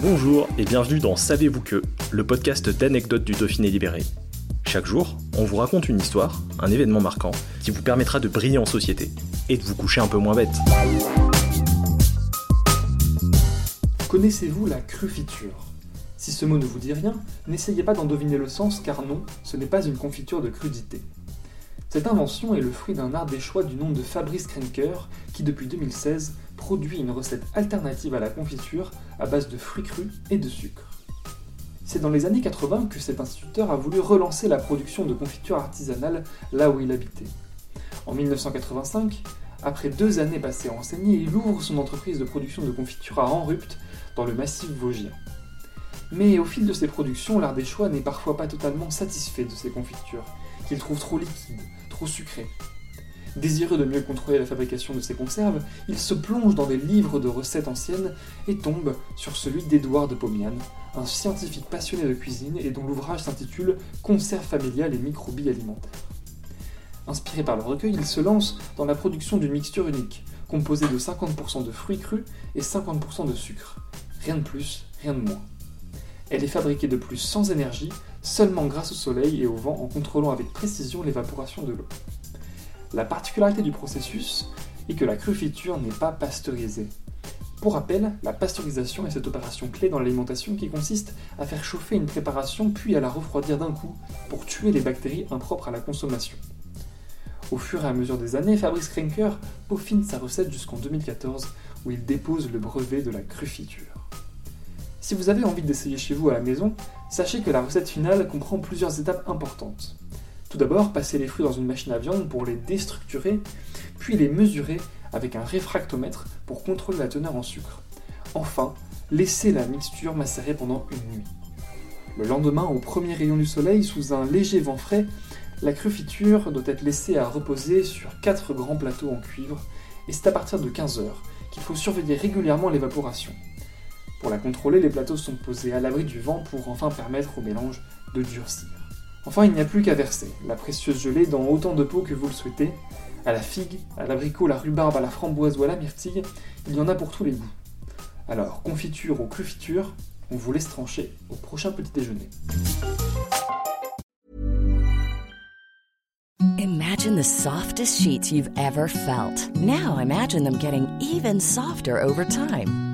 Bonjour et bienvenue dans Savez-vous que, le podcast d'anecdotes du Dauphiné libéré. Chaque jour, on vous raconte une histoire, un événement marquant, qui vous permettra de briller en société et de vous coucher un peu moins bête. Connaissez-vous la crufiture? Si ce mot ne vous dit rien, n'essayez pas d'en deviner le sens car non, ce n'est pas une confiture de crudité. Cette invention est le fruit d'un ardéchois du nom de Fabrice Krenker qui depuis 2016 produit une recette alternative à la confiture à base de fruits crus et de sucre. C'est dans les années 80 que cet instituteur a voulu relancer la production de confiture artisanale là où il habitait. En 1985, après deux années passées à enseigner, il ouvre son entreprise de production de confiture à Enrupt, dans le massif vosgien. Mais au fil de ses productions, l'Ardéchois n'est parfois pas totalement satisfait de ses confitures, qu'il trouve trop liquides, trop sucrées. Désireux de mieux contrôler la fabrication de ses conserves, il se plonge dans des livres de recettes anciennes et tombe sur celui d'Édouard de Pomian, un scientifique passionné de cuisine et dont l'ouvrage s'intitule Conserve familiale et microbies alimentaires. Inspiré par le recueil, il se lance dans la production d'une mixture unique, composée de 50% de fruits crus et 50% de sucre. Rien de plus, rien de moins. Elle est fabriquée de plus sans énergie, seulement grâce au soleil et au vent en contrôlant avec précision l'évaporation de l'eau. La particularité du processus est que la crufiture n'est pas pasteurisée. Pour rappel, la pasteurisation est cette opération clé dans l'alimentation qui consiste à faire chauffer une préparation puis à la refroidir d'un coup pour tuer les bactéries impropres à la consommation. Au fur et à mesure des années, Fabrice Krenker peaufine sa recette jusqu'en 2014 où il dépose le brevet de la crufiture. Si vous avez envie d'essayer chez vous à la maison, sachez que la recette finale comprend plusieurs étapes importantes. Tout d'abord, passer les fruits dans une machine à viande pour les déstructurer, puis les mesurer avec un réfractomètre pour contrôler la teneur en sucre. Enfin, laisser la mixture macérer pendant une nuit. Le lendemain, au premier rayon du soleil, sous un léger vent frais, la crufiture doit être laissée à reposer sur 4 grands plateaux en cuivre, et c'est à partir de 15 heures qu'il faut surveiller régulièrement l'évaporation. Pour la contrôler, les plateaux sont posés à l'abri du vent pour enfin permettre au mélange de durcir. Enfin, il n'y a plus qu'à verser la précieuse gelée dans autant de pots que vous le souhaitez. À la figue, à l'abricot, la rhubarbe, à la framboise ou à la myrtille, il y en a pour tous les goûts. Alors, confiture ou crufiture, on vous laisse trancher au prochain petit déjeuner. Imagine the softest sheets you've ever felt. Now imagine them getting even softer over time.